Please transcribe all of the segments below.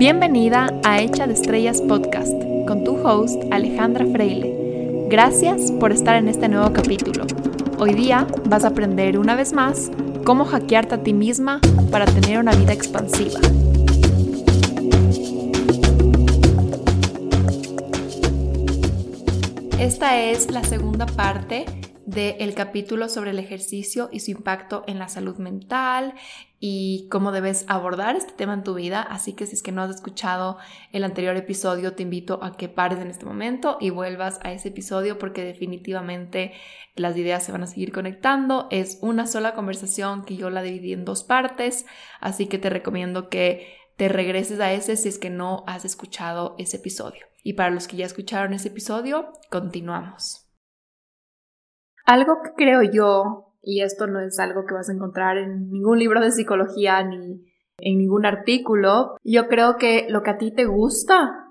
Bienvenida a Hecha de Estrellas Podcast con tu host Alejandra Freile. Gracias por estar en este nuevo capítulo. Hoy día vas a aprender una vez más cómo hackearte a ti misma para tener una vida expansiva. Esta es la segunda parte del capítulo sobre el ejercicio y su impacto en la salud mental y cómo debes abordar este tema en tu vida. Así que si es que no has escuchado el anterior episodio, te invito a que pares en este momento y vuelvas a ese episodio porque definitivamente las ideas se van a seguir conectando. Es una sola conversación que yo la dividí en dos partes, así que te recomiendo que te regreses a ese si es que no has escuchado ese episodio. Y para los que ya escucharon ese episodio, continuamos. Algo que creo yo, y esto no es algo que vas a encontrar en ningún libro de psicología ni en ningún artículo, yo creo que lo que a ti te gusta,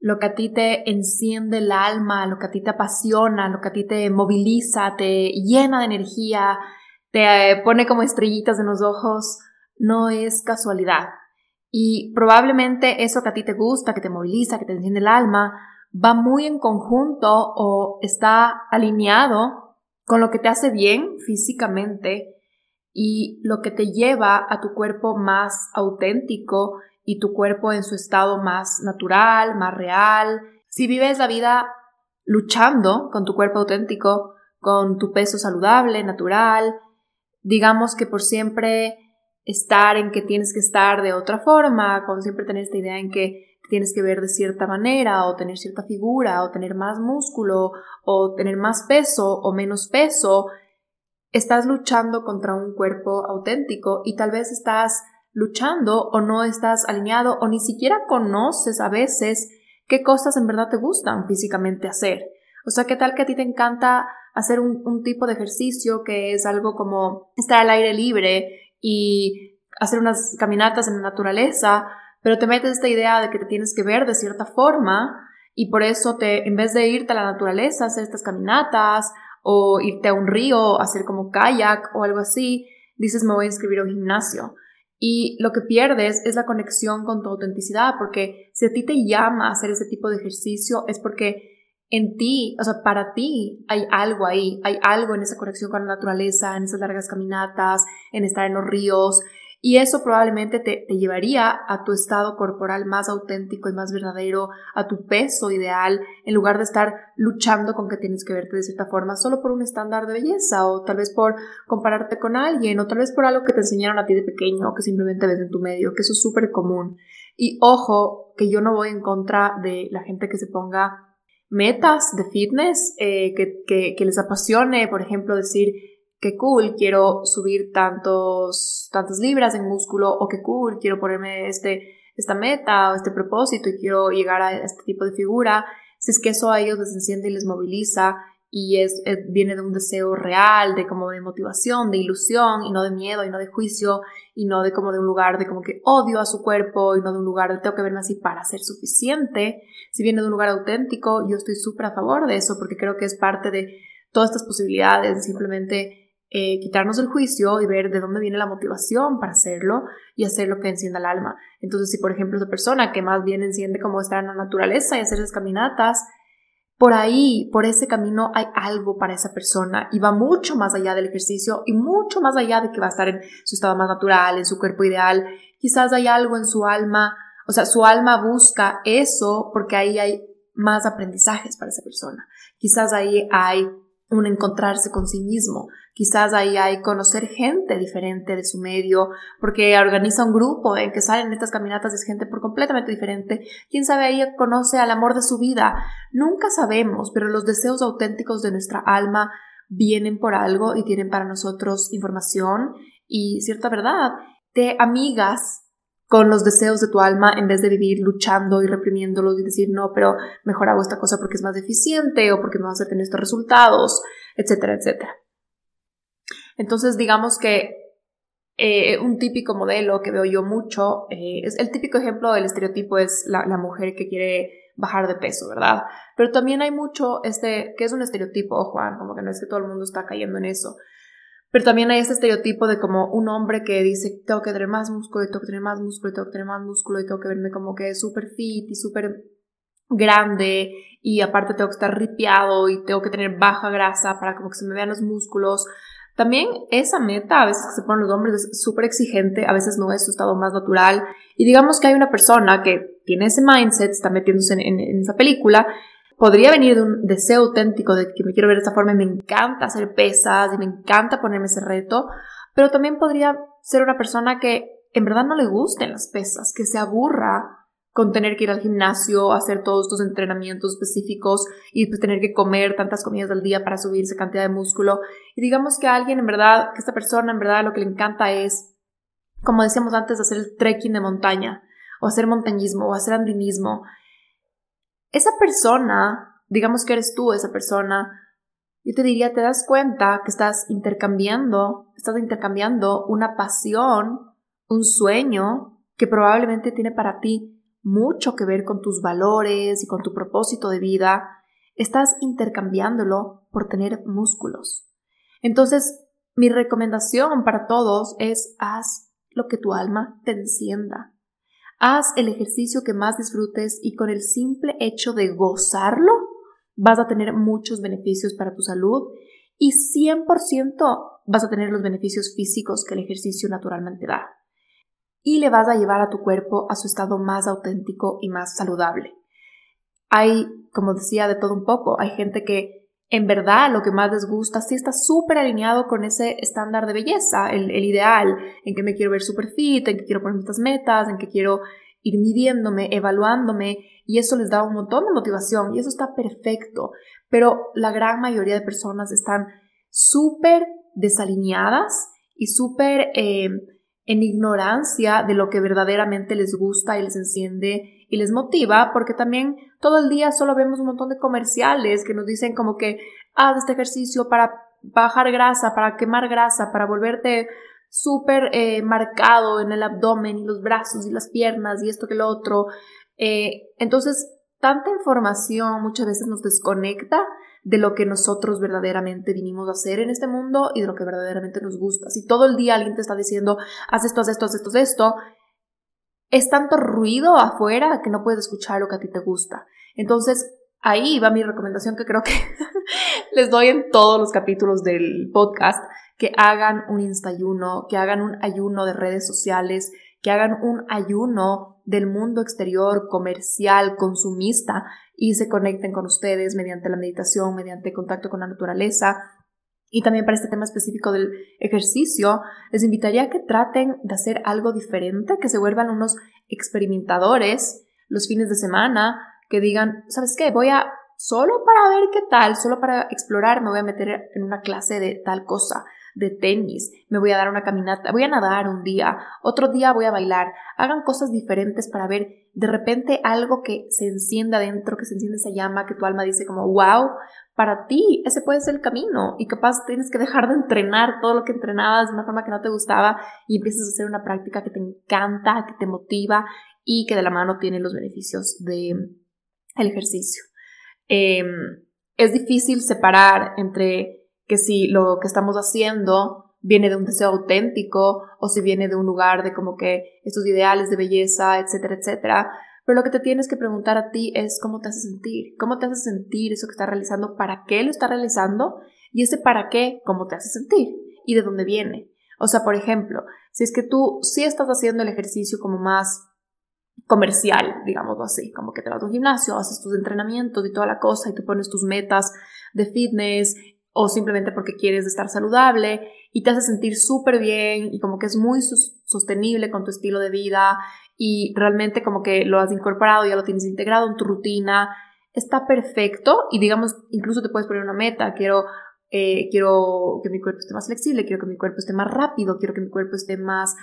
lo que a ti te enciende el alma, lo que a ti te apasiona, lo que a ti te moviliza, te llena de energía, te pone como estrellitas en los ojos, no es casualidad. Y probablemente eso que a ti te gusta, que te moviliza, que te enciende el alma, va muy en conjunto o está alineado con lo que te hace bien físicamente y lo que te lleva a tu cuerpo más auténtico y tu cuerpo en su estado más natural, más real. Si vives la vida luchando con tu cuerpo auténtico, con tu peso saludable, natural, digamos que por siempre estar en que tienes que estar de otra forma, con siempre tener esta idea en que tienes que ver de cierta manera o tener cierta figura o tener más músculo o tener más peso o menos peso, estás luchando contra un cuerpo auténtico y tal vez estás luchando o no estás alineado o ni siquiera conoces a veces qué cosas en verdad te gustan físicamente hacer. O sea, qué tal que a ti te encanta hacer un, tipo de ejercicio que es algo como estar al aire libre y hacer unas caminatas en la naturaleza, pero te metes esta idea de que te tienes que ver de cierta forma y por eso te, en vez de irte a la naturaleza, hacer estas caminatas o irte a un río, hacer como kayak o algo así, dices me voy a inscribir a un gimnasio. Y lo que pierdes es la conexión con tu autenticidad, porque si a ti te llama a hacer ese tipo de ejercicio es porque en ti, o sea, para ti hay algo ahí, hay algo en esa conexión con la naturaleza, en esas largas caminatas, en estar en los ríos, y eso probablemente te, llevaría a tu estado corporal más auténtico y más verdadero, a tu peso ideal, en lugar de estar luchando con que tienes que verte de cierta forma solo por un estándar de belleza o tal vez por compararte con alguien o tal vez por algo que te enseñaron a ti de pequeño o que simplemente ves en tu medio, que eso es súper común. Y ojo, que yo no voy en contra de la gente que se ponga metas de fitness, eh, que, que, que les apasione, por ejemplo, decir, qué cool, quiero subir tantos, tantas libras en músculo, o qué cool, quiero ponerme este, esta meta o este propósito y quiero llegar a este tipo de figura, si es que eso a ellos les enciende y les moviliza y es, viene de un deseo real, de como de motivación, de ilusión y no de miedo y no de juicio y no de como de un lugar de como que odio a su cuerpo y no de un lugar de tengo que verme así para ser suficiente. Si viene de un lugar auténtico, yo estoy súper a favor de eso porque creo que es parte de todas estas posibilidades, simplemente eh, quitarnos el juicio y ver de dónde viene la motivación para hacerlo y hacer lo que encienda el alma. Entonces, si por ejemplo esa persona que más bien enciende como estar en la naturaleza y hacer esas caminatas, por ahí, por ese camino hay algo para esa persona y va mucho más allá del ejercicio y mucho más allá de que va a estar en su estado más natural, en su cuerpo ideal. Quizás hay algo en su alma, o sea, su alma busca eso porque ahí hay más aprendizajes para esa persona. Quizás ahí hay un encontrarse con sí mismo. Quizás ahí hay conocer gente diferente de su medio, porque organiza un grupo en que salen estas caminatas de gente por completamente diferente. Quién sabe ahí conoce al amor de su vida. Nunca sabemos, pero los deseos auténticos de nuestra alma vienen por algo y tienen para nosotros información y cierta verdad. De amigas con los deseos de tu alma en vez de vivir luchando y reprimiéndolos y decir, no, pero mejor hago esta cosa porque es más eficiente o porque me va a tener estos resultados, etcétera, etcétera. Entonces, digamos que eh, un típico modelo que veo yo mucho, eh, es el típico ejemplo del estereotipo es la, la, mujer que quiere bajar de peso, ¿verdad? Pero también hay mucho, este, que es un estereotipo, Juan, como que no es que todo el mundo está cayendo en eso, Pero también hay este estereotipo de como un hombre que dice, tengo que tener más músculo y tengo que tener más músculo y tengo que tener más músculo y tengo que verme como que súper fit y súper grande y aparte tengo que estar ripiado y tengo que tener baja grasa para como que se me vean los músculos. También esa meta a veces que se ponen los hombres es súper exigente, a veces no es su estado más natural. Y digamos que hay una persona que tiene ese mindset, está metiéndose en, esa película, podría venir de un deseo auténtico de que me quiero ver de esta forma y me encanta hacer pesas y me encanta ponerme ese reto, pero también podría ser una persona que en verdad no le gusten las pesas, que se aburra con tener que ir al gimnasio, hacer todos estos entrenamientos específicos y pues tener que comer tantas comidas al día para subirse cantidad de músculo. Y digamos que alguien en verdad, que esta persona en verdad lo que le encanta es, como decíamos antes, hacer el trekking de montaña, o hacer montañismo, o hacer andinismo. Esa persona, digamos que eres tú esa persona, yo te diría, te das cuenta que estás intercambiando, estás intercambiando una pasión, un sueño que probablemente tiene para ti mucho que ver con tus valores y con tu propósito de vida, estás intercambiándolo por tener músculos. Entonces, mi recomendación para todos es haz lo que tu alma te encienda. Haz el ejercicio que más disfrutes y con el simple hecho de gozarlo vas a tener muchos beneficios para tu salud y 100% vas a tener los beneficios físicos que el ejercicio naturalmente da y le vas a llevar a tu cuerpo a su estado más auténtico y más saludable. Hay, como decía, de todo un poco. Hay gente que en verdad lo que más les gusta sí está súper alineado con ese estándar de belleza, el, ideal, en que me quiero ver súper fit, en que quiero poner estas metas, en que quiero ir midiéndome, evaluándome, y eso les da un montón de motivación y eso está perfecto. Pero la gran mayoría de personas están súper desalineadas y súper... Eh, en ignorancia de lo que verdaderamente les gusta y les enciende y les motiva, porque también todo el día solo vemos un montón de comerciales que nos dicen como que haz este ejercicio para bajar grasa, para quemar grasa, para volverte súper eh, marcado en el abdomen y los brazos y las piernas y esto que lo otro. Eh, entonces, tanta información muchas veces nos desconecta de lo que nosotros verdaderamente vinimos a hacer en este mundo y de lo que verdaderamente nos gusta. Si todo el día alguien te está diciendo, haz esto, haz esto, haz esto, haz esto, es tanto ruido afuera que no puedes escuchar lo que a ti te gusta. Entonces, ahí va mi recomendación que creo que les doy en todos los capítulos del podcast, que hagan un instayuno, que hagan un ayuno de redes sociales, que hagan un ayuno del mundo exterior, comercial, consumista, y se conecten con ustedes mediante la meditación, mediante contacto con la naturaleza. Y también para este tema específico del ejercicio, les invitaría a que traten de hacer algo diferente, que se vuelvan unos experimentadores los fines de semana, que digan, ¿sabes qué? Voy a, solo para ver qué tal, solo para explorar, me voy a meter en una clase de tal cosa de tenis, me voy a dar una caminata, voy a nadar un día, otro día voy a bailar. Hagan cosas diferentes para ver de repente algo que se encienda dentro, que se enciende esa llama, que tu alma dice como, wow, para ti ese puede ser el camino y capaz tienes que dejar de entrenar todo lo que entrenabas de una forma que no te gustaba y empiezas a hacer una práctica que te encanta, que te motiva y que de la mano tiene los beneficios del el ejercicio. Em, es difícil separar entre que si lo que estamos haciendo viene de un deseo auténtico o si viene de un lugar de como que estos ideales de belleza, etcétera, etcétera. Pero lo que te tienes que preguntar a ti es cómo te hace sentir, cómo te hace sentir eso que estás realizando, para qué lo estás realizando y ese para qué, cómo te hace sentir y de dónde viene. O sea, por ejemplo, si es que tú sí estás haciendo el ejercicio como más comercial, digámoslo así, como que te vas a un gimnasio, haces tus entrenamientos y toda la cosa y te pones tus metas de fitness o simplemente porque quieres estar saludable y te hace sentir súper bien y como que es muy sostenible con tu estilo de vida y realmente como que lo has incorporado, ya lo tienes integrado en tu rutina, está perfecto y digamos, incluso te puedes poner una meta, quiero, eh, quiero que mi cuerpo esté más flexible, quiero que mi cuerpo esté más rápido, quiero que mi cuerpo esté más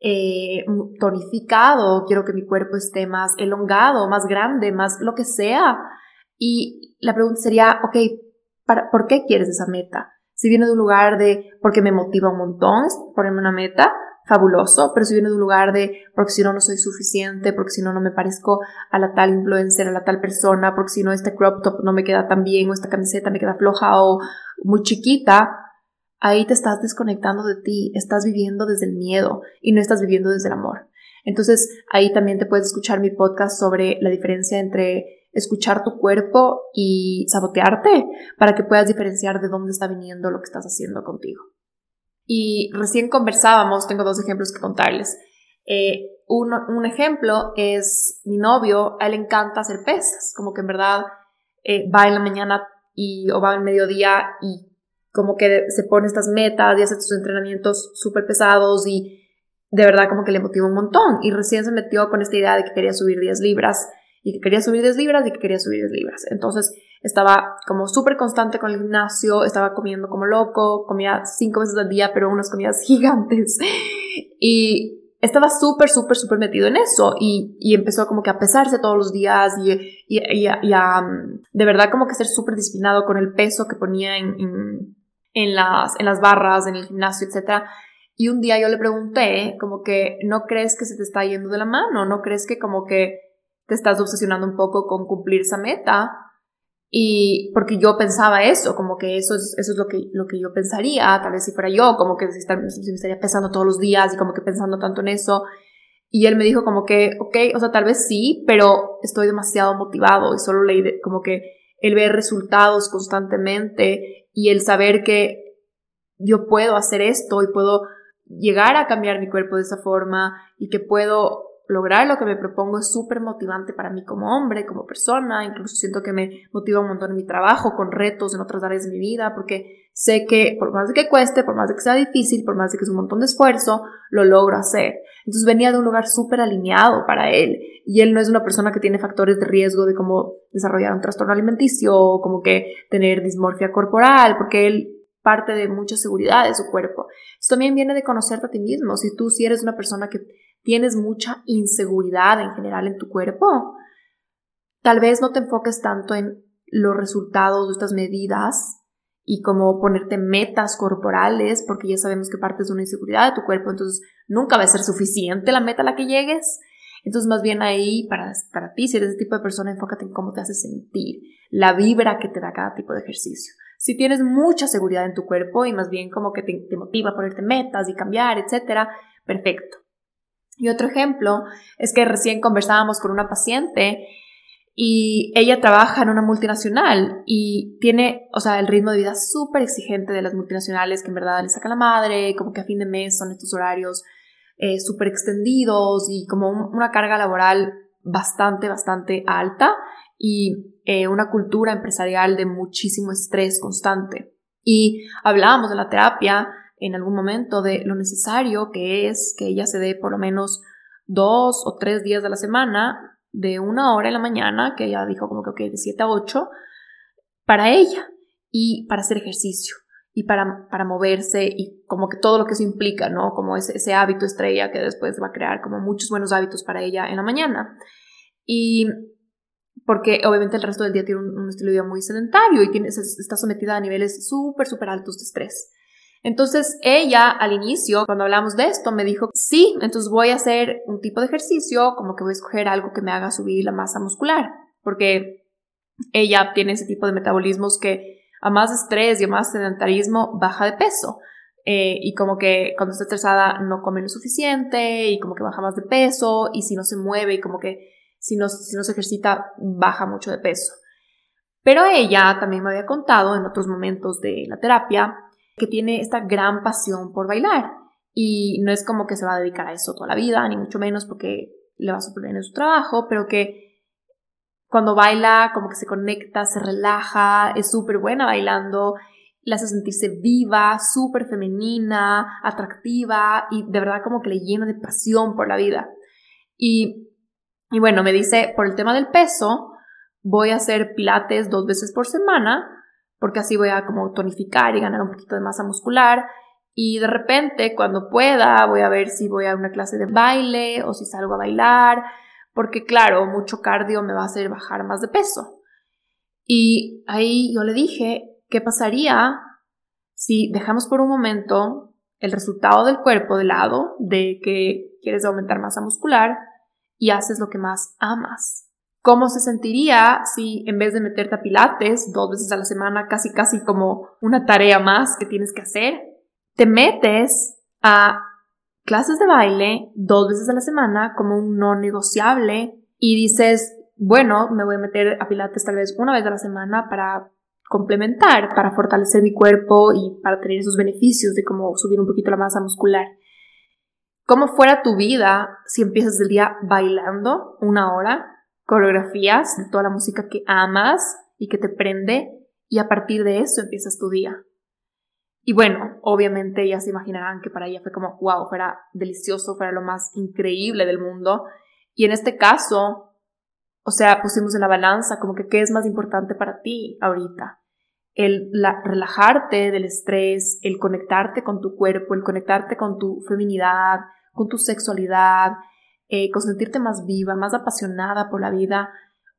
eh, tonificado, quiero que mi cuerpo esté más elongado, más grande, más lo que sea. Y la pregunta sería, ok, ¿por qué quieres esa meta? Si viene de un lugar de porque me motiva un montón ponerme una meta, fabuloso, pero si viene de un lugar de porque si no no soy suficiente, porque si no no me parezco a la tal influencer, a la tal persona, porque si no este crop top no me queda tan bien o esta camiseta me queda floja o muy chiquita, ahí te estás desconectando de ti, estás viviendo desde el miedo y no estás viviendo desde el amor. Entonces ahí también te puedes escuchar mi podcast sobre la diferencia entre escuchar tu cuerpo y sabotearte para que puedas diferenciar de dónde está viniendo lo que estás haciendo contigo. Y recién conversábamos, tengo dos ejemplos que contarles. Eh, un, ejemplo es mi novio, a él encanta hacer pesas, como que en verdad eh, va en la mañana y, o va en mediodía y como que se pone estas metas y hace sus entrenamientos súper pesados y de verdad como que le motiva un montón. Y recién se metió con esta idea de que quería subir 10 libras y que quería subir 10 libras y que quería subir 10 libras. Entonces estaba como súper constante con el gimnasio, estaba comiendo como loco, comía 5 veces al día, pero unas comidas gigantes. Y estaba súper, súper, súper metido en eso y, y, empezó como que a pesarse todos los días y, y, y a, mm, de verdad como que ser súper disciplinado con el peso que ponía en, en, las, en las barras, en el gimnasio, etc. Y un día yo le pregunté como que, ¿no crees que se te está yendo de la mano? ¿No crees que como que te estás obsesionando un poco con cumplir esa meta? Y porque yo pensaba eso, como que eso es, eso es lo, que, lo que yo pensaría, tal vez si fuera yo, como que si, me estaría pensando todos los días y como que pensando tanto en eso. Y él me dijo como que, ok, o sea, tal vez sí, pero estoy demasiado motivado y solo leí como que el ver resultados constantemente y el saber que yo puedo hacer esto y puedo llegar a cambiar mi cuerpo de esa forma y que puedo lograr lo que me propongo es súper motivante para mí como hombre, como persona, incluso siento que me motiva un montón en mi trabajo, con retos en otras áreas de mi vida, porque sé que por más de que cueste, por más de que sea difícil, por más de que es un montón de esfuerzo, lo logro hacer. Entonces venía de un lugar súper alineado para él y él no es una persona que tiene factores de riesgo de cómo desarrollar un trastorno alimenticio como que tener dismorfia corporal, porque él parte de mucha seguridad de su cuerpo. Esto también viene de conocerte a ti mismo. Si tú si eres una persona que tienes mucha inseguridad en general en tu cuerpo, tal vez no te enfoques tanto en los resultados de estas medidas y como ponerte metas corporales, porque ya sabemos que partes de una inseguridad de tu cuerpo, entonces nunca va a ser suficiente la meta a la que llegues. Entonces, más bien ahí, para, para ti, si eres ese tipo de persona, enfócate en cómo te hace sentir, la vibra que te da cada tipo de ejercicio. Si tienes mucha seguridad en tu cuerpo y más bien como que te, te motiva a ponerte metas y cambiar, etcétera, perfecto. Y otro ejemplo es que recién conversábamos con una paciente y ella trabaja en una multinacional y tiene, o sea, el ritmo de vida súper exigente de las multinacionales que en verdad le saca la madre, como que a fin de mes son estos horarios eh, súper extendidos y como una carga laboral bastante, bastante alta y eh, una cultura empresarial de muchísimo estrés constante. Y hablábamos de la terapia en algún momento de lo necesario que es que ella se dé por lo menos dos o tres días de la semana, de una hora en la mañana, que ella dijo como que okay, de 7 a 8, para ella y para hacer ejercicio y para, para moverse y como que todo lo que eso implica, ¿no? Como ese, hábito estrella que después va a crear como muchos buenos hábitos para ella en la mañana. Y porque obviamente el resto del día tiene un, estilo de vida muy sedentario y tiene, está sometida a niveles súper, súper altos de estrés. Entonces ella al inicio, cuando hablamos de esto, me dijo, sí, entonces voy a hacer un tipo de ejercicio, como que voy a escoger algo que me haga subir la masa muscular, porque ella tiene ese tipo de metabolismos que a más estrés y a más sedentarismo baja de peso. Eh, y como que cuando está estresada no come lo suficiente y como que baja más de peso y si no se mueve y como que si no, si no se ejercita baja mucho de peso. Pero ella también me había contado en otros momentos de la terapia que tiene esta gran pasión por bailar. Y no es como que se va a dedicar a eso toda la vida, ni mucho menos porque le va súper bien en su trabajo, pero que cuando baila como que se conecta, se relaja, es súper buena bailando, la hace sentirse viva, súper femenina, atractiva y de verdad como que le llena de pasión por la vida. Y, y bueno, me dice, por el tema del peso, voy a hacer pilates dos veces por semana porque así voy a como tonificar y ganar un poquito de masa muscular. Y de repente, cuando pueda, voy a ver si voy a una clase de baile o si salgo a bailar, porque claro, mucho cardio me va a hacer bajar más de peso. Y ahí yo le dije, ¿qué pasaría si dejamos por un momento el resultado del cuerpo de lado, de que quieres aumentar masa muscular, y haces lo que más amas? ¿Cómo se sentiría si en vez de meterte a pilates dos veces a la semana, casi casi como una tarea más que tienes que hacer, te metes a clases de baile dos veces a la semana como un no negociable y dices, bueno, me voy a meter a pilates tal vez una vez a la semana para complementar, para fortalecer mi cuerpo y para tener esos beneficios de como subir un poquito la masa muscular. ¿Cómo fuera tu vida si empiezas el día bailando una hora, coreografías toda la música que amas y que te prende y a partir de eso empiezas tu día? Y bueno, obviamente ya se imaginarán que para ella fue como, wow, fuera delicioso, fuera lo más increíble del mundo. Y en este caso, o sea, pusimos en la balanza como que qué es más importante para ti ahorita. El relajarte del estrés, el conectarte con tu cuerpo, el conectarte con tu feminidad, con tu sexualidad, eh, con sentirte más viva, más apasionada por la vida,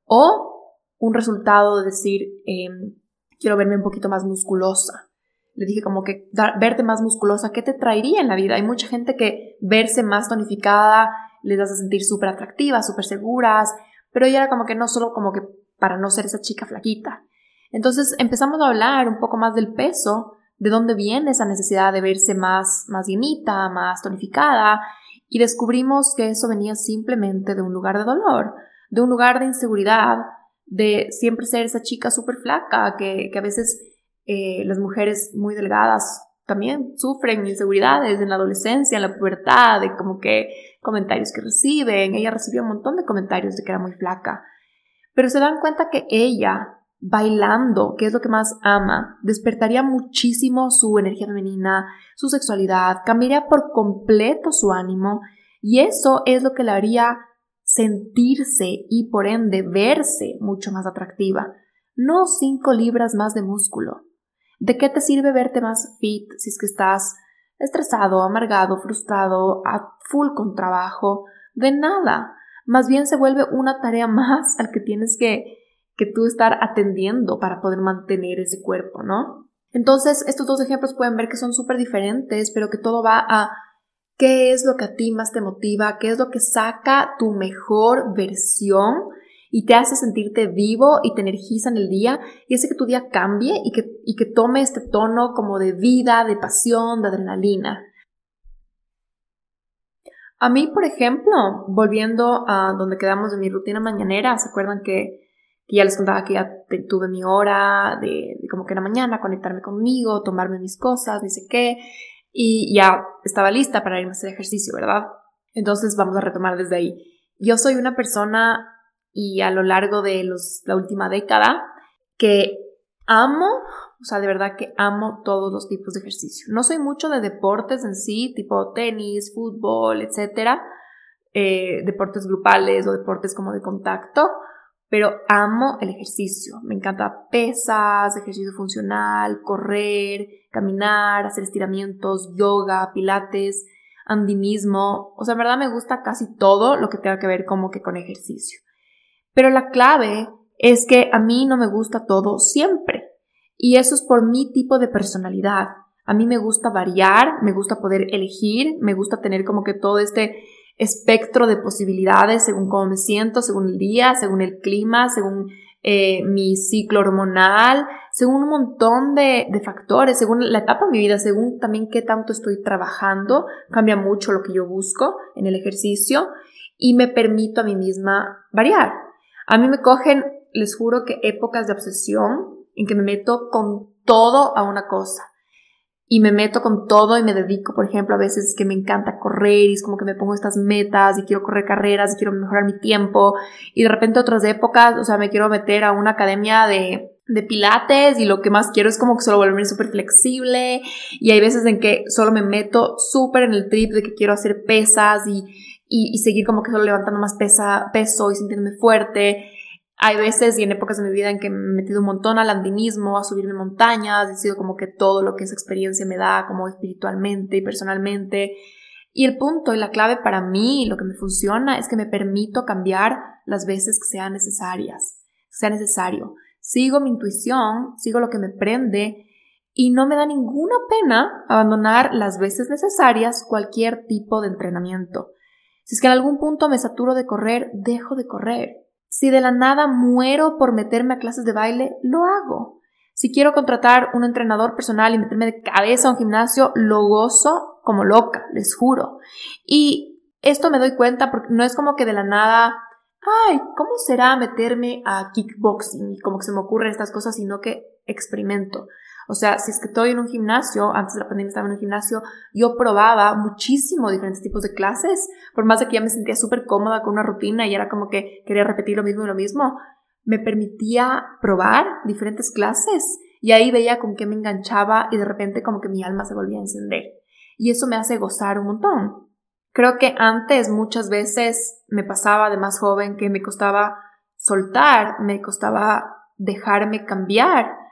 o un resultado de decir, em, quiero verme un poquito más musculosa, le dije como que verte más musculosa, ¿qué te traería en la vida? Hay mucha gente que verse más tonificada les hace sentir súper atractivas, súper seguras, pero ella era como que no solo como que para no ser esa chica flaquita. Entonces empezamos a hablar un poco más del peso, de dónde viene esa necesidad de verse más, más llenita, más tonificada, y descubrimos que eso venía simplemente de un lugar de dolor, de un lugar de inseguridad, de siempre ser esa chica súper flaca, que, que a veces eh, las mujeres muy delgadas también sufren inseguridades en la adolescencia, en la pubertad, de como que comentarios que reciben. Ella recibió un montón de comentarios de que era muy flaca. Pero se dan cuenta que ella, bailando, que es lo que más ama, despertaría muchísimo su energía femenina, su sexualidad, cambiaría por completo su ánimo y eso es lo que le haría sentirse y por ende verse mucho más atractiva. No cinco libras más de músculo, ¿De qué te sirve verte más fit si es que estás estresado, amargado, frustrado, a full con trabajo? De nada. Más bien se vuelve una tarea más al que tienes que, que tú estar atendiendo para poder mantener ese cuerpo, ¿no? Entonces, estos dos ejemplos pueden ver que son súper diferentes, pero que todo va a qué es lo que a ti más te motiva, qué es lo que saca tu mejor versión y te hace sentirte vivo y te energiza en el día y hace que tu día cambie y que, y que tome este tono como de vida, de pasión, de adrenalina. A mí, por ejemplo, volviendo a donde quedamos de mi rutina mañanera, ¿se acuerdan que, ya les contaba que ya tuve mi hora de, como que en la mañana conectarme conmigo, tomarme mis cosas, ni sé qué, y ya estaba lista para irme a hacer ejercicio, ¿verdad? Entonces vamos a retomar desde ahí. Yo soy una persona y a lo largo de los, la última década que amo, o sea, de verdad que amo todos los tipos de ejercicio. No soy mucho de deportes en sí, tipo tenis, fútbol, etcétera, eh, deportes grupales o deportes como de contacto, pero amo el ejercicio. Me encanta pesas, ejercicio funcional, correr, caminar, hacer estiramientos, yoga, pilates, andinismo. O sea, en verdad me gusta casi todo lo que tenga que ver como que con ejercicio. Pero la clave es que a mí no me gusta todo siempre. Y eso es por mi tipo de personalidad. A mí me gusta variar, me gusta poder elegir, me gusta tener como que todo este espectro de posibilidades según cómo me siento, según el día, según el clima, según eh, mi ciclo hormonal, según un montón de, de, factores, según la etapa de mi vida, según también qué tanto estoy trabajando, cambia mucho lo que yo busco en el ejercicio y me permito a mí misma variar. A mí me cogen, les juro que épocas de obsesión en que me meto con todo a una cosa. Y me meto con todo y me dedico, por ejemplo, a veces que me encanta correr y es como que me pongo estas metas y quiero correr carreras y quiero mejorar mi tiempo. Y de repente otras épocas, o sea, me quiero meter a una academia de, de pilates y lo que más quiero es como que solo volverme súper flexible. Y hay veces en que solo me meto súper en el trip de que quiero hacer pesas y y, seguir como que solo levantando más pesa, peso y sintiéndome fuerte. Hay veces y en épocas de mi vida en que he metido un montón al andinismo, a subirme montañas, he sido como que todo lo que esa experiencia me da, como espiritualmente y personalmente. Y el punto y la clave para mí, lo que me funciona, es que me permito cambiar las veces que sean necesarias, sea necesario. Sigo mi intuición, sigo lo que me prende y no me da ninguna pena abandonar las veces necesarias cualquier tipo de entrenamiento. Si es que en algún punto me saturo de correr, dejo de correr. Si de la nada muero por meterme a clases de baile, lo hago. Si quiero contratar un entrenador personal y meterme de cabeza a un gimnasio, lo gozo como loca, les juro. Y esto me doy cuenta porque no es como que de la nada, ay, ¿cómo será meterme a kickboxing? Y como que se me ocurren estas cosas, sino que experimento. O sea, si es que estoy en un gimnasio, antes de la pandemia estaba en un gimnasio, yo probaba muchísimo diferentes tipos de clases, por más de que ya me sentía súper cómoda con una rutina y era como que quería repetir lo mismo y lo mismo, me permitía probar diferentes clases y ahí veía con qué me enganchaba y de repente como que mi alma se volvía a encender. Y eso me hace gozar un montón. Creo que antes muchas veces me pasaba de más joven que me costaba soltar, me costaba dejarme cambiar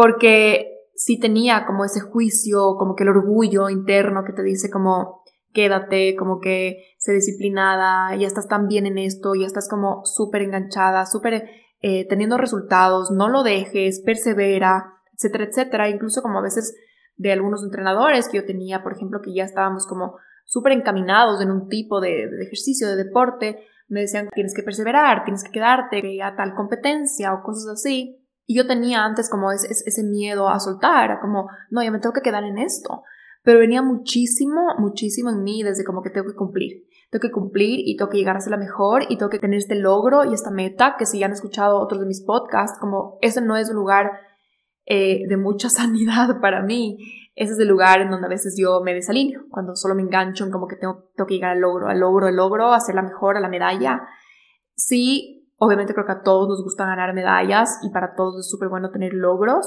porque sí tenía como ese juicio, como que el orgullo interno que te dice como quédate, como que sé disciplinada, ya estás tan bien en esto, ya estás como súper enganchada, súper eh, teniendo resultados, no lo dejes, persevera, etcétera, etcétera. Incluso como a veces de algunos entrenadores que yo tenía, por ejemplo, que ya estábamos como súper encaminados en un tipo de, de, ejercicio, de deporte, me decían tienes que perseverar, tienes que quedarte a tal competencia o cosas así. Y yo tenía antes como ese, ese miedo a soltar, era como, no, ya me tengo que quedar en esto. Pero venía muchísimo, muchísimo en mí desde como que tengo que cumplir. Tengo que cumplir y tengo que llegar a ser la mejor y tengo que tener este logro y esta meta, que si ya han escuchado otros de mis podcasts, como ese no es un lugar eh, de mucha sanidad para mí. Ese es el lugar en donde a veces yo me desalineo, cuando solo me engancho en como que tengo, tengo que llegar al logro, al logro, al logro, a ser la mejor, a la medalla. Sí, Obviamente creo que a todos nos gusta ganar medallas y para todos es súper bueno tener logros,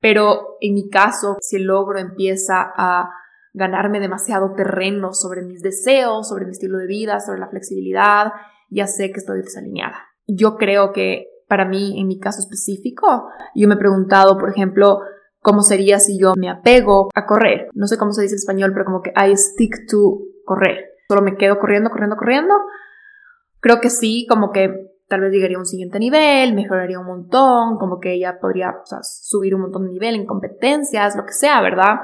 pero en mi caso, si el logro empieza a ganarme demasiado terreno sobre mis deseos, sobre mi estilo de vida, sobre la flexibilidad, ya sé que estoy desalineada. Yo creo que para mí, en mi caso específico, yo me he preguntado, por ejemplo, cómo sería si yo me apego a correr. No sé cómo se dice en español, pero como que I stick to correr. Solo me quedo corriendo, corriendo, corriendo. Creo que sí, como que tal vez llegaría a un siguiente nivel, mejoraría un montón, como que ella podría subir un montón de nivel en competencias, lo que sea, ¿verdad?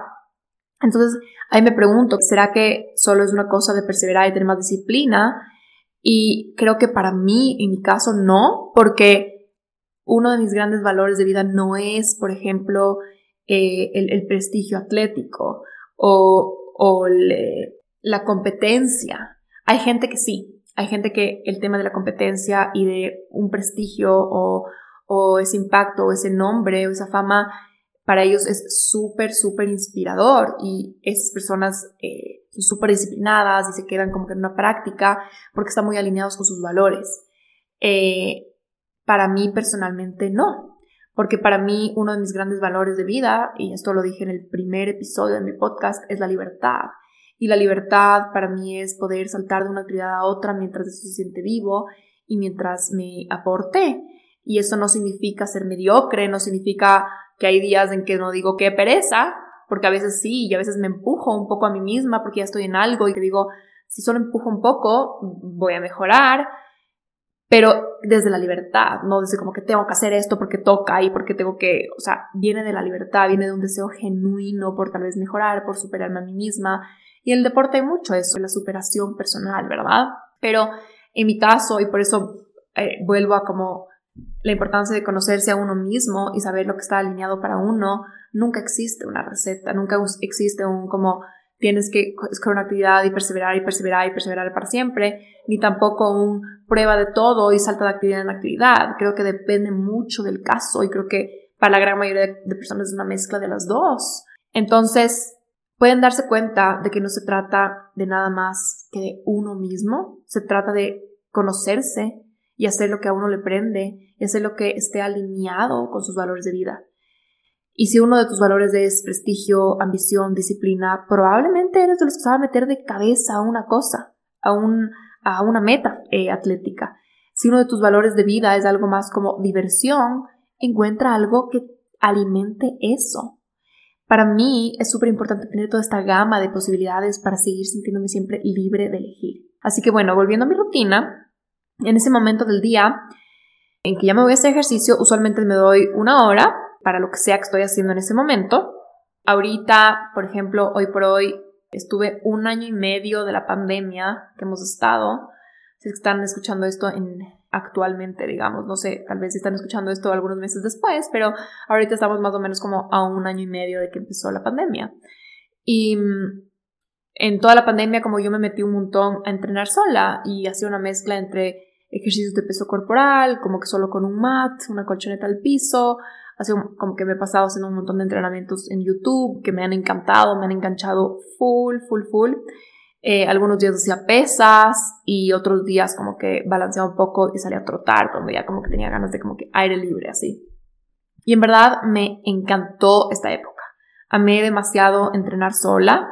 Entonces, ahí me pregunto, ¿será que solo es una cosa de perseverar y tener más disciplina? Y creo que para mí, en mi caso, no, porque uno de mis grandes valores de vida no es, por ejemplo, eh, el, prestigio atlético o, o la competencia. Hay gente que sí, hay gente que el tema de la competencia y de un prestigio o, ese impacto ese nombre o esa fama para ellos es súper, súper inspirador y esas personas eh, son súper disciplinadas y se quedan como que en una práctica porque están muy alineados con sus valores. Eh, para mí personalmente no, porque para mí uno de mis grandes valores de vida, y esto lo dije en el primer episodio de mi podcast, es la libertad. Y la libertad para mí es poder saltar de una actividad a otra mientras eso se siente vivo y mientras me aporte. Y eso no significa ser mediocre, no significa que hay días en que no digo qué pereza, porque a veces sí, y a veces me empujo un poco a mí misma porque ya estoy en algo y te digo, si solo empujo un poco, voy a mejorar, pero desde la libertad, no desde como que tengo que hacer esto porque toca y porque tengo que, o sea, viene de la libertad, viene de un deseo genuino por tal vez mejorar, por superarme a mí misma y el deporte hay mucho eso, la superación personal, ¿verdad? Pero en mi caso, y por eso eh, vuelvo a como la importancia de conocerse a uno mismo y saber lo que está alineado para uno, nunca existe una receta, nunca existe un como tienes que escoger una actividad y perseverar y perseverar y perseverar para siempre, ni tampoco un prueba de todo y salta de actividad en actividad. Creo que depende mucho del caso y creo que para la gran mayoría de personas es una mezcla de las dos. Entonces, pueden darse cuenta de que no se trata de nada más que de uno mismo, se trata de conocerse y hacer lo que a uno le prende y hacer lo que esté alineado con sus valores de vida. Y si uno de tus valores es prestigio, ambición, disciplina, probablemente eres de los que a meter de cabeza a una cosa, a, un, a una meta eh, atlética. Si uno de tus valores de vida es algo más como diversión, encuentra algo que alimente eso. Para mí es súper importante tener toda esta gama de posibilidades para seguir sintiéndome siempre libre de elegir. Así que bueno, volviendo a mi rutina, en ese momento del día en que ya me voy a hacer ejercicio, usualmente me doy una hora para lo que sea que estoy haciendo en ese momento. Ahorita, por ejemplo, hoy por hoy estuve un año y medio de la pandemia que hemos estado. Si están escuchando esto en, actualmente, digamos. No sé, tal vez están escuchando esto algunos meses después, pero ahorita estamos más o menos como a un año y medio de que empezó la pandemia. Y mm, en toda la pandemia, como yo me metí un montón a entrenar sola y hacía una mezcla entre ejercicios de peso corporal, como que solo con un mat, una colchoneta al piso, así como que me he pasado haciendo un montón de entrenamientos en YouTube que me han encantado, me han enganchado full, full, full. Eh, algunos días hacía pesas y otros días como que balanceaba un poco y salía a trotar cuando ya como que tenía ganas de como que aire libre así. Y en verdad me encantó esta época. Amé demasiado entrenar sola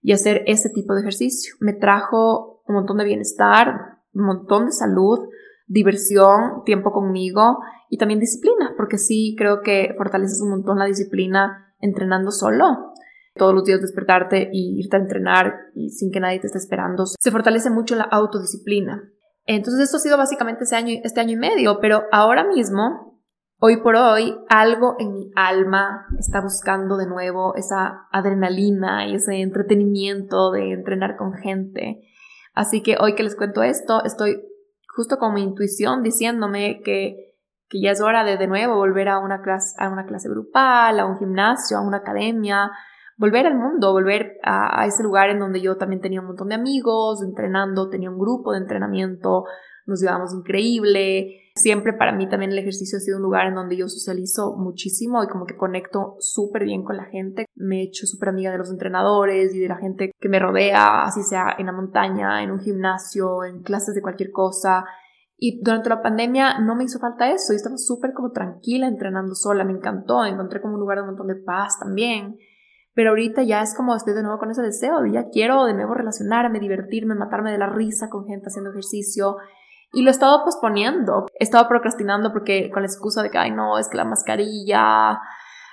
y hacer ese tipo de ejercicio. Me trajo un montón de bienestar, un montón de salud, diversión, tiempo conmigo y también disciplina, porque sí creo que fortaleces un montón la disciplina entrenando solo todos los días despertarte y irte a entrenar y sin que nadie te esté esperando. Se fortalece mucho la autodisciplina. Entonces esto ha sido básicamente ese año, este año y medio, pero ahora mismo, hoy por hoy, algo en mi alma está buscando de nuevo esa adrenalina y ese entretenimiento de entrenar con gente. Así que hoy que les cuento esto, estoy justo con mi intuición diciéndome que, que ya es hora de de nuevo volver a una clase, a una clase grupal, a un gimnasio, a una academia, volver al mundo, volver a, ese lugar en donde yo también tenía un montón de amigos, entrenando, tenía un grupo de entrenamiento, nos llevamos increíble. Siempre para mí también el ejercicio ha sido un lugar en donde yo socializo muchísimo y como que conecto súper bien con la gente. Me he hecho súper amiga de los entrenadores y de la gente que me rodea, así sea en la montaña, en un gimnasio, en clases de cualquier cosa. Y durante la pandemia no me hizo falta eso. Yo estaba súper como tranquila entrenando sola. Me encantó. Encontré como un lugar de un montón de paz también. Pero ahorita ya es como estoy de nuevo con ese deseo, ya quiero de nuevo relacionarme, divertirme, matarme de la risa con gente haciendo ejercicio. Y lo he estado posponiendo, he estado procrastinando porque con la excusa de que, ay no, es que la mascarilla,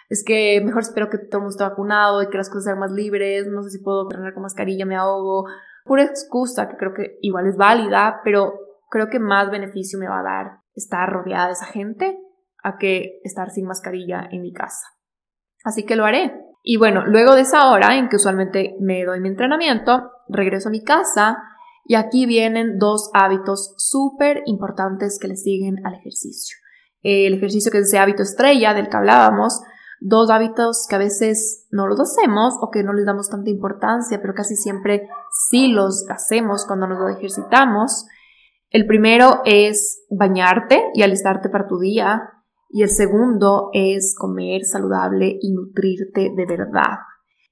es que mejor espero que todo el mundo esté vacunado y que las cosas sean más libres, no sé si puedo entrenar con mascarilla, me ahogo. Pura excusa que creo que igual es válida, pero creo que más beneficio me va a dar estar rodeada de esa gente a que estar sin mascarilla en mi casa. Así que lo haré. Y bueno, luego de esa hora en que usualmente me doy mi entrenamiento, regreso a mi casa y aquí vienen dos hábitos súper importantes que le siguen al ejercicio. El ejercicio que es ese hábito estrella del que hablábamos, dos hábitos que a veces no los hacemos o que no les damos tanta importancia, pero casi siempre sí los hacemos cuando nos ejercitamos. El primero es bañarte y alistarte para tu día. Y el segundo es comer saludable y nutrirte de verdad.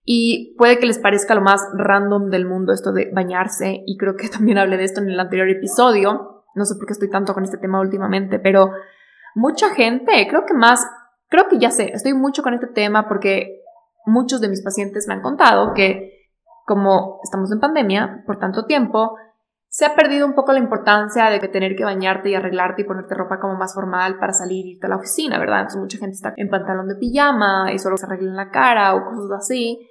Y puede que les parezca lo más random del mundo esto de bañarse, y creo que también hablé de esto en el anterior episodio. No sé por qué estoy tanto con este tema últimamente, pero mucha gente, creo que más, creo que ya sé, estoy mucho con este tema porque muchos de mis pacientes me han contado que como estamos en pandemia por tanto tiempo, se ha perdido un poco la importancia de tener que bañarte y arreglarte y ponerte ropa como más formal para salir y irte a la oficina, ¿verdad? Entonces mucha gente está en pantalón de pijama y solo se arregla la cara o cosas así,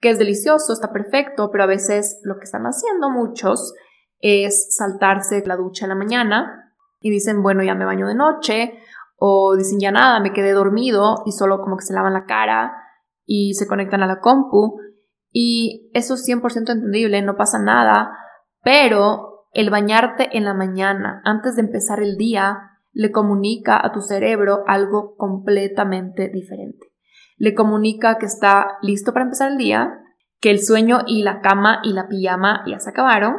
que es delicioso, está perfecto, pero a veces lo que están haciendo muchos es saltarse la ducha en la mañana y dicen, bueno, ya me baño de noche, o dicen, ya nada, me quedé dormido y solo como que se lavan la cara y se conectan a la compu. Y eso es 100% entendible, no pasa nada pero el bañarte en la mañana, antes de empezar el día, le comunica a tu cerebro algo completamente diferente. Le comunica que está listo para empezar el día, que el sueño y la cama y la pijama ya se acabaron.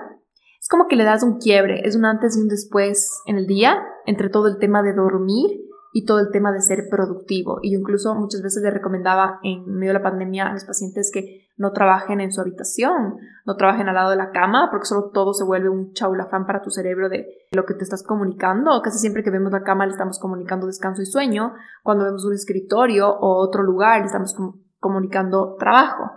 Es como que le das un quiebre, es un antes y un después en el día, entre todo el tema de dormir y todo el tema de ser productivo. Y yo incluso muchas veces le recomendaba en medio de la pandemia a los pacientes que no trabajen en su habitación, no trabajen al lado de la cama, porque solo todo se vuelve un chaulafán para tu cerebro de lo que te estás comunicando. Casi siempre que vemos la cama le estamos comunicando descanso y sueño. Cuando vemos un escritorio o otro lugar le estamos comunicando trabajo.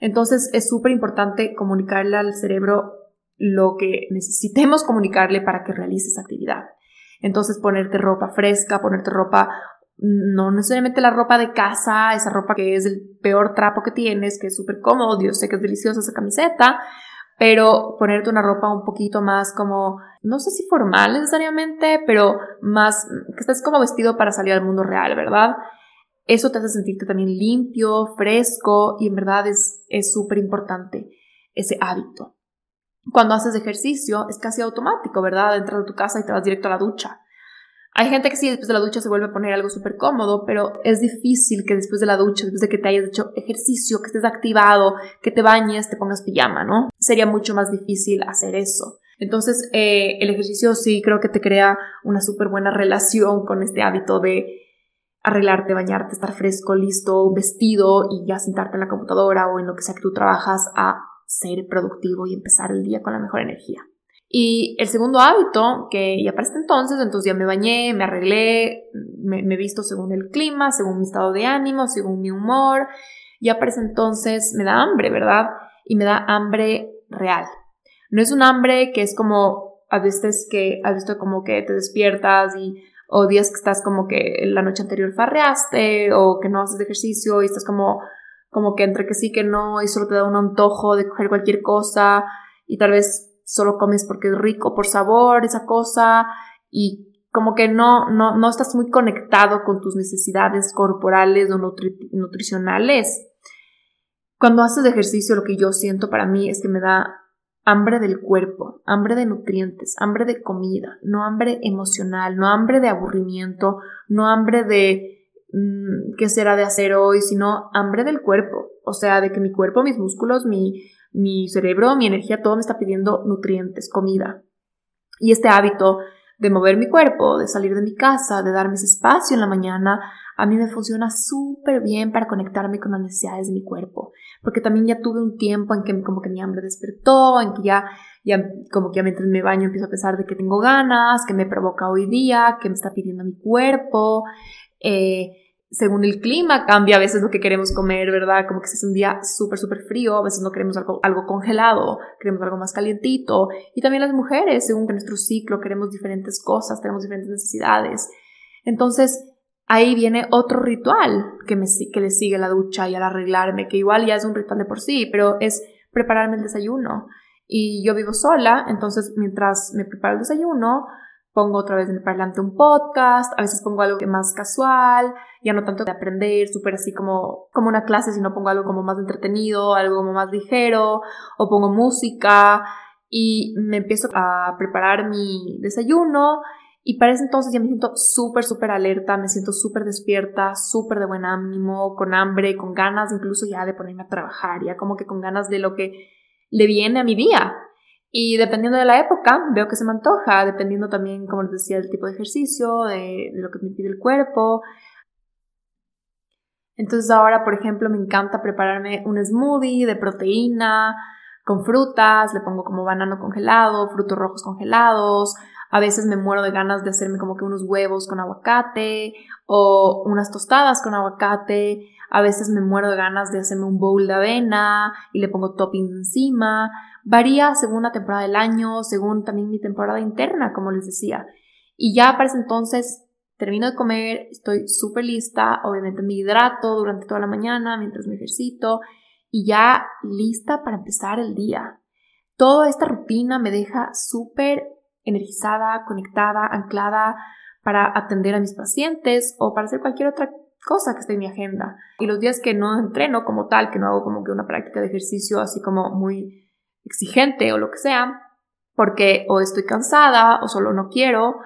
Entonces es súper importante comunicarle al cerebro lo que necesitemos comunicarle para que realice esa actividad. Entonces ponerte ropa fresca, ponerte ropa, no necesariamente la ropa de casa, esa ropa que es el peor trapo que tienes, que es súper cómodo, yo sé que es deliciosa esa camiseta, pero ponerte una ropa un poquito más como, no sé si formal necesariamente, pero más, que estés como vestido para salir al mundo real, ¿verdad? Eso te hace sentirte también limpio, fresco y en verdad es súper importante ese hábito. Cuando haces ejercicio es casi automático, ¿verdad? Entras a tu casa y te vas directo a la ducha. Hay gente que sí, después de la ducha se vuelve a poner algo súper cómodo, pero es difícil que después de la ducha, después de que te hayas hecho ejercicio, que estés activado, que te bañes, te pongas pijama, ¿no? Sería mucho más difícil hacer eso. Entonces, eh, el ejercicio sí creo que te crea una súper buena relación con este hábito de arreglarte, bañarte, estar fresco, listo, vestido y ya sentarte en la computadora o en lo que sea que tú trabajas a ser productivo y empezar el día con la mejor energía. Y el segundo hábito, que ya para este entonces, entonces ya me bañé, me arreglé, me, me visto según el clima, según mi estado de ánimo, según mi humor, ya para entonces me da hambre, ¿verdad? Y me da hambre real. No es un hambre que es como a veces que has visto como que te despiertas y o días que estás como que la noche anterior farreaste o que no haces ejercicio y estás como como que entre que sí que no y solo te da un antojo de coger cualquier cosa y tal vez solo comes porque es rico por sabor esa cosa y como que no, no, no estás muy conectado con tus necesidades corporales o nutricionales. Cuando haces ejercicio, lo que yo siento para mí es que me da hambre del cuerpo, hambre de nutrientes, hambre de comida, no hambre emocional, no hambre de aburrimiento, no hambre de qué será de hacer hoy, sino hambre del cuerpo, o sea, de que mi cuerpo, mis músculos, mi, mi cerebro, mi energía, todo me está pidiendo nutrientes, comida. Y este hábito de mover mi cuerpo, de salir de mi casa, de darme ese espacio en la mañana, a mí me funciona súper bien para conectarme con las necesidades de mi cuerpo. Porque también ya tuve un tiempo en que como que mi hambre despertó, en que ya, ya como que mientras me baño empiezo a pensar de que tengo ganas, que me provoca hoy día, que me está pidiendo mi cuerpo. Eh, según el clima cambia a veces lo que queremos comer, ¿verdad? Como que si es un día súper, súper frío, a veces no queremos algo, algo congelado, queremos algo más calientito. Y también las mujeres, según nuestro ciclo, queremos diferentes cosas, tenemos diferentes necesidades. Entonces, ahí viene otro ritual que, me, que le sigue la ducha y al arreglarme, que igual ya es un ritual de por sí, pero es prepararme el desayuno. Y yo vivo sola, entonces mientras me preparo el desayuno, pongo otra vez en el parlante un podcast, a veces pongo algo más casual, ya no tanto de aprender, súper así como, como una clase, sino pongo algo como más entretenido, algo como más ligero, o pongo música y me empiezo a preparar mi desayuno y para ese entonces ya me siento súper, súper alerta, me siento súper despierta, súper de buen ánimo, con hambre, con ganas incluso ya de ponerme a trabajar, ya como que con ganas de lo que le viene a mi día. Y dependiendo de la época, veo que se me antoja, dependiendo también, como les decía, del tipo de ejercicio, de, lo que me pide el cuerpo. Entonces ahora, por ejemplo, me encanta prepararme un smoothie de proteína con frutas, le pongo como banano congelado, frutos rojos congelados, a veces me muero de ganas de hacerme como que unos huevos con aguacate o unas tostadas con aguacate. A veces me muero de ganas de hacerme un bowl de avena y le pongo toppings encima. Varía según la temporada del año, según también mi temporada interna, como les decía. Y ya para ese entonces termino de comer, estoy súper lista, obviamente me hidrato durante toda la mañana mientras me ejercito y ya lista para empezar el día. Toda esta rutina me deja súper energizada, conectada, anclada para atender a mis pacientes o para hacer cualquier otra cosa que esté en mi agenda. Y los días que no entreno como tal, que no hago como que una práctica de ejercicio así como muy exigente o lo que sea, porque o estoy cansada o solo no quiero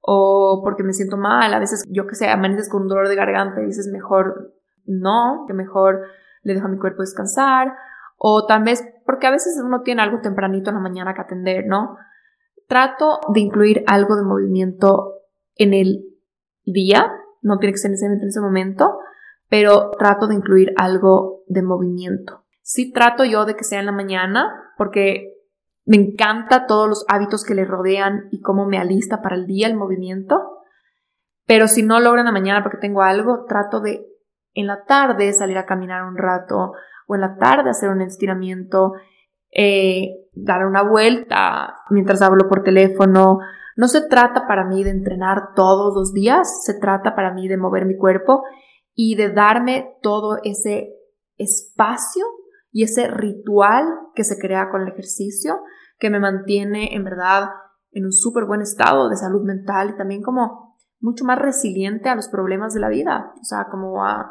o porque me siento mal, a veces yo que sé, amaneces con un dolor de garganta y dices mejor no, que mejor le dejo a mi cuerpo descansar o tal vez porque a veces uno tiene algo tempranito en la mañana que atender, ¿no? trato de incluir algo de movimiento en el día, no tiene que ser necesariamente en ese momento, pero trato de incluir algo de movimiento. Sí trato yo de que sea en la mañana, porque me encanta todos los hábitos que le rodean y cómo me alista para el día el movimiento, pero si no logro en la mañana porque tengo algo, trato de en la tarde salir a caminar un rato o en la tarde hacer un estiramiento eh, dar una vuelta mientras hablo por teléfono. No se trata para mí de entrenar todos los días, se trata para mí de mover mi cuerpo y de darme todo ese espacio y ese ritual que se crea con el ejercicio que me mantiene en verdad en un súper buen estado de salud mental y también como mucho más resiliente a los problemas de la vida, o sea, como a,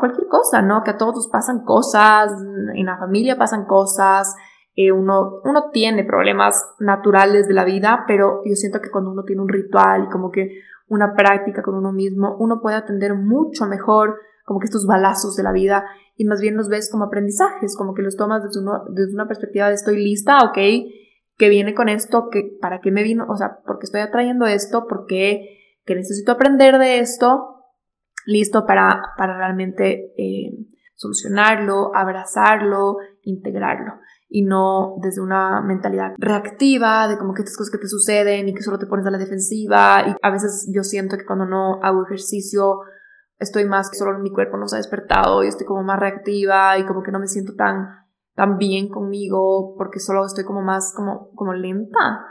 cualquier cosa, ¿no? Que a todos pasan cosas, en la familia pasan cosas, uno, uno tiene problemas naturales de la vida, pero yo siento que cuando uno tiene un ritual y como que una práctica con uno mismo, uno puede atender mucho mejor como que estos balazos de la vida y más bien los ves como aprendizajes, como que los tomas desde, desde una perspectiva de estoy lista, ok, que viene con esto, que para qué me vino, o sea, porque estoy atrayendo esto, porque que necesito aprender de esto, listo para, para realmente eh, solucionarlo, abrazarlo, integrarlo y no desde una mentalidad reactiva de como que estas cosas que te suceden y que solo te pones a la defensiva. Y a veces yo siento que cuando no hago ejercicio estoy más que solo mi cuerpo no se ha despertado y estoy como más reactiva y como que no me siento tan tan bien conmigo porque solo estoy como más como como lenta.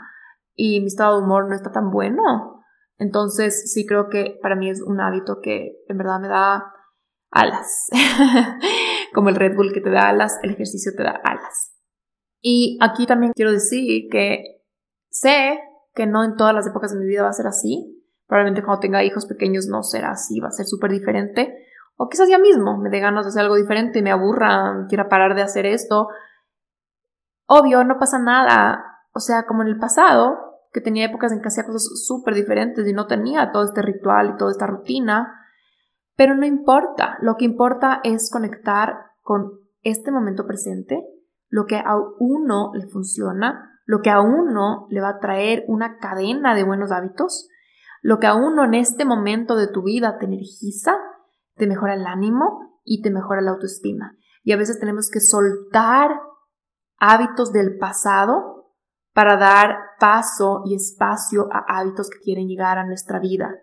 Y mi estado de humor no está tan bueno. Entonces sí creo que para mí es un hábito que en verdad me da alas como el Red Bull que te da alas el ejercicio te da alas y aquí también quiero decir que sé que no en todas las épocas de mi vida va a ser así. Probablemente cuando tenga hijos pequeños no será así, va a ser súper diferente. O quizás ya mismo me dé ganas de hacer algo diferente, me aburra, quiera parar de hacer esto. Obvio, no pasa nada. O sea, como en el pasado, que tenía épocas en que hacía cosas súper diferentes y no tenía todo este ritual y toda esta rutina. Pero no importa, lo que importa es conectar con este momento presente lo que a uno le funciona, lo que a uno le va a traer una cadena de buenos hábitos, lo que a uno en este momento de tu vida te energiza, te mejora el ánimo y te mejora la autoestima. Y a veces tenemos que soltar hábitos del pasado para dar paso y espacio a hábitos que quieren llegar a nuestra vida.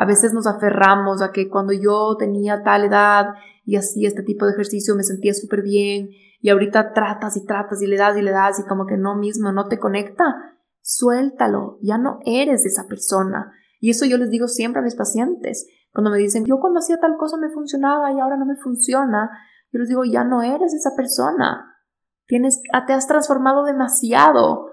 A veces nos aferramos a que cuando yo tenía tal edad y hacía este tipo de ejercicio me sentía súper bien y ahorita tratas y tratas y le das y le das y como que no mismo no te conecta, suéltalo, ya no eres esa persona. Y eso yo les digo siempre a mis pacientes. Cuando me dicen, yo cuando hacía tal cosa me funcionaba y ahora no me funciona, yo les digo, ya no eres esa persona. Tienes, te has transformado demasiado.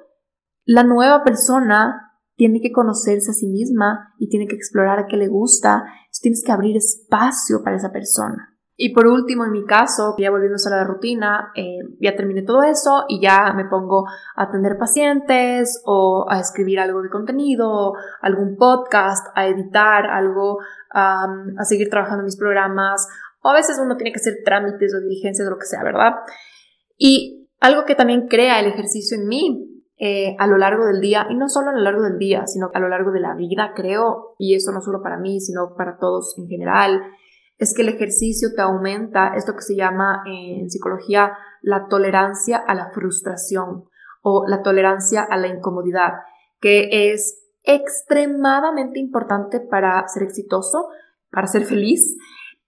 La nueva persona tiene que conocerse a sí misma y tiene que explorar qué le gusta. tienes que abrir espacio para esa persona. Y por último, en mi caso, ya volviéndose a la rutina, eh, ya terminé todo eso y ya me pongo a atender pacientes o a escribir algo de contenido, algún podcast, a editar algo, a seguir trabajando mis programas. O a veces uno tiene que hacer trámites o diligencias o lo que sea, ¿verdad? Y algo que también crea el ejercicio en mí eh, a lo largo del día, y no solo a lo largo del día, sino a lo largo de la vida, creo, y eso no solo para mí, sino para todos en general, es que el ejercicio te aumenta esto que se llama eh, en psicología la tolerancia a la frustración o la tolerancia a la incomodidad, que es extremadamente importante para ser exitoso, para ser feliz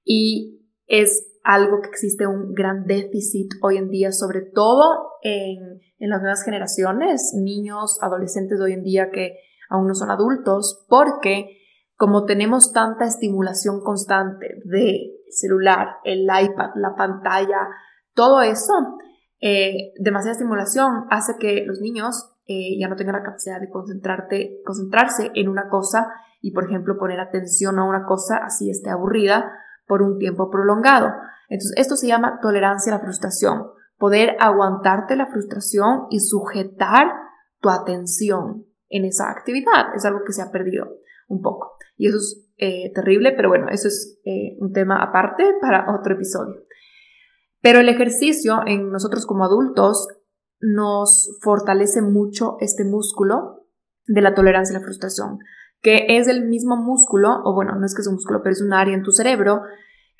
y es algo que existe un gran déficit hoy en día, sobre todo en, en las nuevas generaciones, niños, adolescentes hoy en día que aún no son adultos, porque como tenemos tanta estimulación constante de celular, el iPad, la pantalla, todo eso, eh, demasiada estimulación hace que los niños eh, ya no tengan la capacidad de concentrarte, concentrarse en una cosa y, por ejemplo, poner atención a una cosa así esté aburrida por un tiempo prolongado. Entonces, esto se llama tolerancia a la frustración, poder aguantarte la frustración y sujetar tu atención en esa actividad. Es algo que se ha perdido un poco. Y eso es eh, terrible, pero bueno, eso es eh, un tema aparte para otro episodio. Pero el ejercicio en nosotros como adultos nos fortalece mucho este músculo de la tolerancia a la frustración, que es el mismo músculo, o bueno, no es que es un músculo, pero es un área en tu cerebro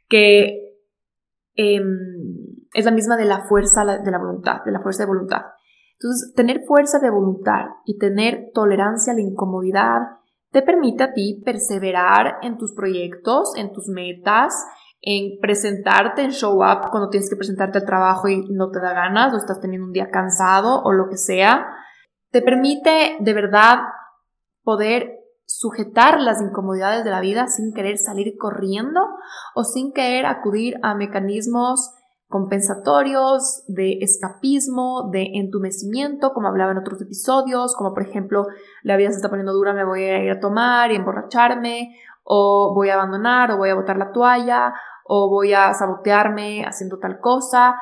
que em, es la misma de la fuerza de la voluntad, de la fuerza de voluntad. Entonces, tener fuerza de voluntad y tener tolerancia a la incomodidad te permite a ti perseverar en tus proyectos, en tus metas, en presentarte en show up cuando tienes que presentarte al trabajo y no te da ganas o estás teniendo un día cansado o lo que sea. Te permite de verdad poder sujetar las incomodidades de la vida sin querer salir corriendo o sin querer acudir a mecanismos compensatorios, de escapismo, de entumecimiento, como hablaba en otros episodios, como por ejemplo, la vida se está poniendo dura, me voy a ir a tomar y emborracharme, o voy a abandonar, o voy a botar la toalla, o voy a sabotearme haciendo tal cosa.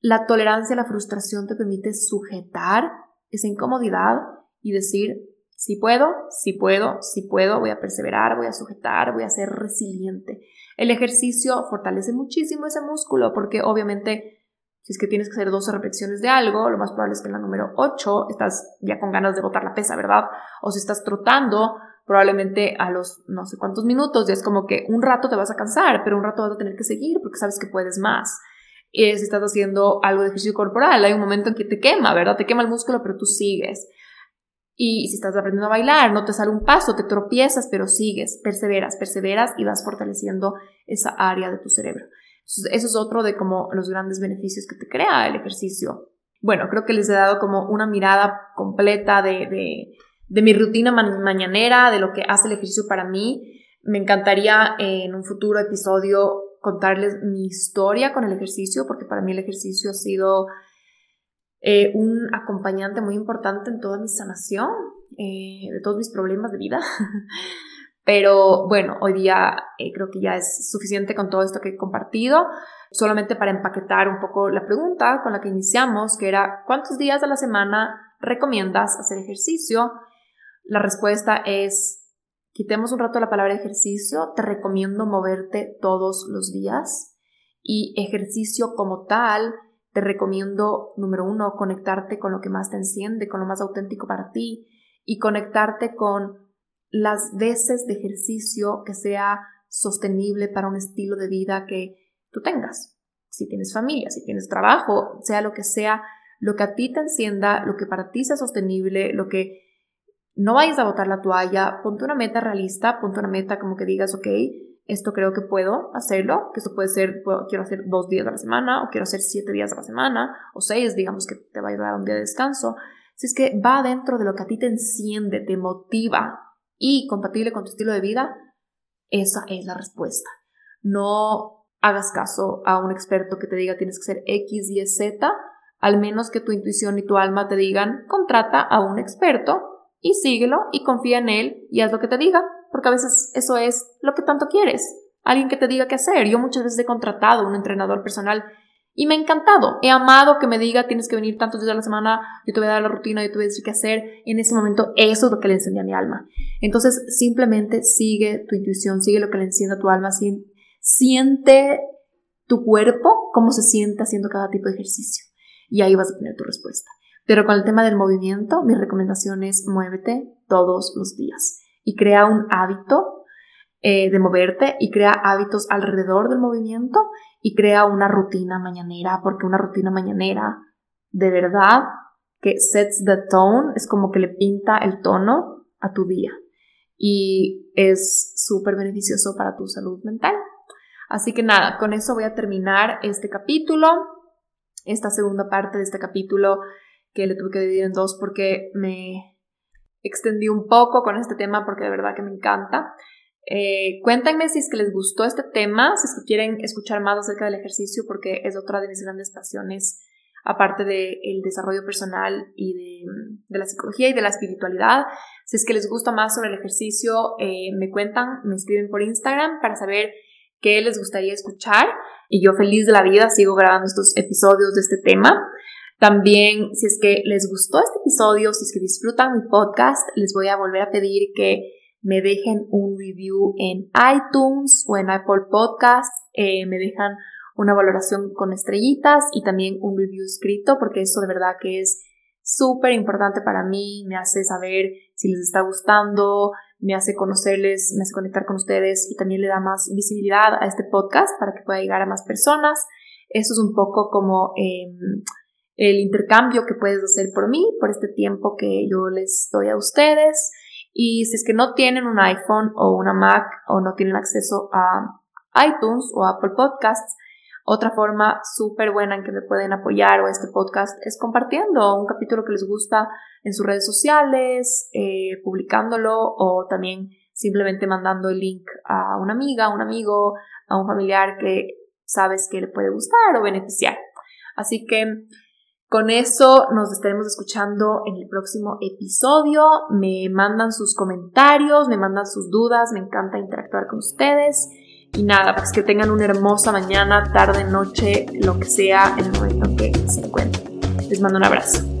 La tolerancia a la frustración te permite sujetar esa incomodidad y decir, si puedo, si puedo, si puedo, voy a perseverar, voy a sujetar, voy a ser resiliente. El ejercicio fortalece muchísimo ese músculo porque obviamente si es que tienes que hacer 12 repeticiones de algo, lo más probable es que en la número 8 estás ya con ganas de botar la pesa, ¿verdad? O si estás trotando, probablemente a los no sé cuántos minutos ya es como que un rato te vas a cansar, pero un rato vas a tener que seguir porque sabes que puedes más. Y si estás haciendo algo de ejercicio corporal, hay un momento en que te quema, ¿verdad? Te quema el músculo, pero tú sigues. Y si estás aprendiendo a bailar, no te sale un paso, te tropiezas, pero sigues, perseveras, perseveras y vas fortaleciendo esa área de tu cerebro. Eso es otro de como los grandes beneficios que te crea el ejercicio. Bueno, creo que les he dado como una mirada completa de, de, mi rutina mañanera, de lo que hace el ejercicio para mí. Me encantaría en un futuro episodio contarles mi historia con el ejercicio, porque para mí el ejercicio ha sido eh, un acompañante muy importante en toda mi sanación, eh, de todos mis problemas de vida. Pero bueno, hoy día eh, creo que ya es suficiente con todo esto que he compartido. Solamente para empaquetar un poco la pregunta con la que iniciamos, que era ¿cuántos días a la semana recomiendas hacer ejercicio? La respuesta es, quitemos un rato la palabra ejercicio, te recomiendo moverte todos los días y ejercicio como tal te recomiendo, número uno, conectarte con lo que más te enciende, con lo más auténtico para ti y conectarte con las veces de ejercicio que sea sostenible para un estilo de vida que tú tengas. Si tienes familia, si tienes trabajo, sea lo que sea, lo que a ti te encienda, lo que para ti sea sostenible, lo que no vayas a botar la toalla, ponte una meta realista, ponte una meta como que digas, ok, esto creo que puedo hacerlo, que esto puede ser, quiero hacer dos días a la semana, o quiero hacer siete días a la semana, o seis, digamos que te va a dar un día de descanso. Si es que va dentro de lo que a ti te enciende, te motiva y compatible con tu estilo de vida, esa es la respuesta. No hagas caso a un experto que te diga tienes que ser X, Y, Z, al menos que tu intuición y tu alma te digan contrata a un experto y síguelo y confía en él y haz lo que te diga porque a veces eso es lo que tanto quieres, alguien que te diga qué hacer. Yo muchas veces he contratado un entrenador personal y me ha encantado, he amado que me diga tienes que venir tantos días a la semana, yo te voy a dar la rutina, yo te voy a decir qué hacer. En ese momento eso es lo que le encendía a mi alma. Entonces simplemente sigue tu intuición, sigue lo que le enciende a tu alma, siente tu cuerpo, cómo se siente haciendo cada tipo de ejercicio. Y ahí vas a tener tu respuesta. Pero con el tema del movimiento, mi recomendación es muévete todos los días y crea un hábito eh, de moverte y crea hábitos alrededor del movimiento y crea una rutina mañanera, porque una rutina mañanera de verdad que sets the tone, es como que le pinta el tono a tu día y es súper beneficioso para tu salud mental. Así que nada, con eso voy a terminar este capítulo, esta segunda parte de este capítulo que le tuve que dividir en dos porque me extendí un poco con este tema porque de verdad que me encanta. Eh, cuéntenme si es que les gustó este tema, si es que quieren escuchar más acerca del ejercicio, porque es otra de mis grandes pasiones, aparte del desarrollo personal y de, la psicología y de la espiritualidad. Si es que les gusta más sobre el ejercicio, eh, me cuentan, me escriben por Instagram para saber qué les gustaría escuchar. Y yo feliz de la vida sigo grabando estos episodios de este tema. También, si es que les gustó este episodio, si es que disfrutan mi podcast, les voy a volver a pedir que me dejen un review en iTunes o en Apple Podcast, eh, me dejan una valoración con estrellitas y también un review escrito, porque eso de verdad que es súper importante para mí, me hace saber si les está gustando, me hace conocerles, me hace conectar con ustedes y también le da más visibilidad a este podcast para que pueda llegar a más personas. Eso es un poco como... Eh, el intercambio que puedes hacer por mí, por este tiempo que yo les doy a ustedes. Y si es que no tienen un iPhone o una Mac o no tienen acceso a iTunes o Apple Podcasts, otra forma súper buena en que me pueden apoyar o este podcast es compartiendo un capítulo que les gusta en sus redes sociales, eh, publicándolo o también simplemente mandando el link a una amiga, a un amigo, a un familiar que sabes que le puede gustar o beneficiar. Así que con eso nos estaremos escuchando en el próximo episodio. Me mandan sus comentarios, me mandan sus dudas, me encanta interactuar con ustedes. Y nada, pues que tengan una hermosa mañana, tarde, noche, lo que sea, en el momento en que se encuentren. Les mando un abrazo.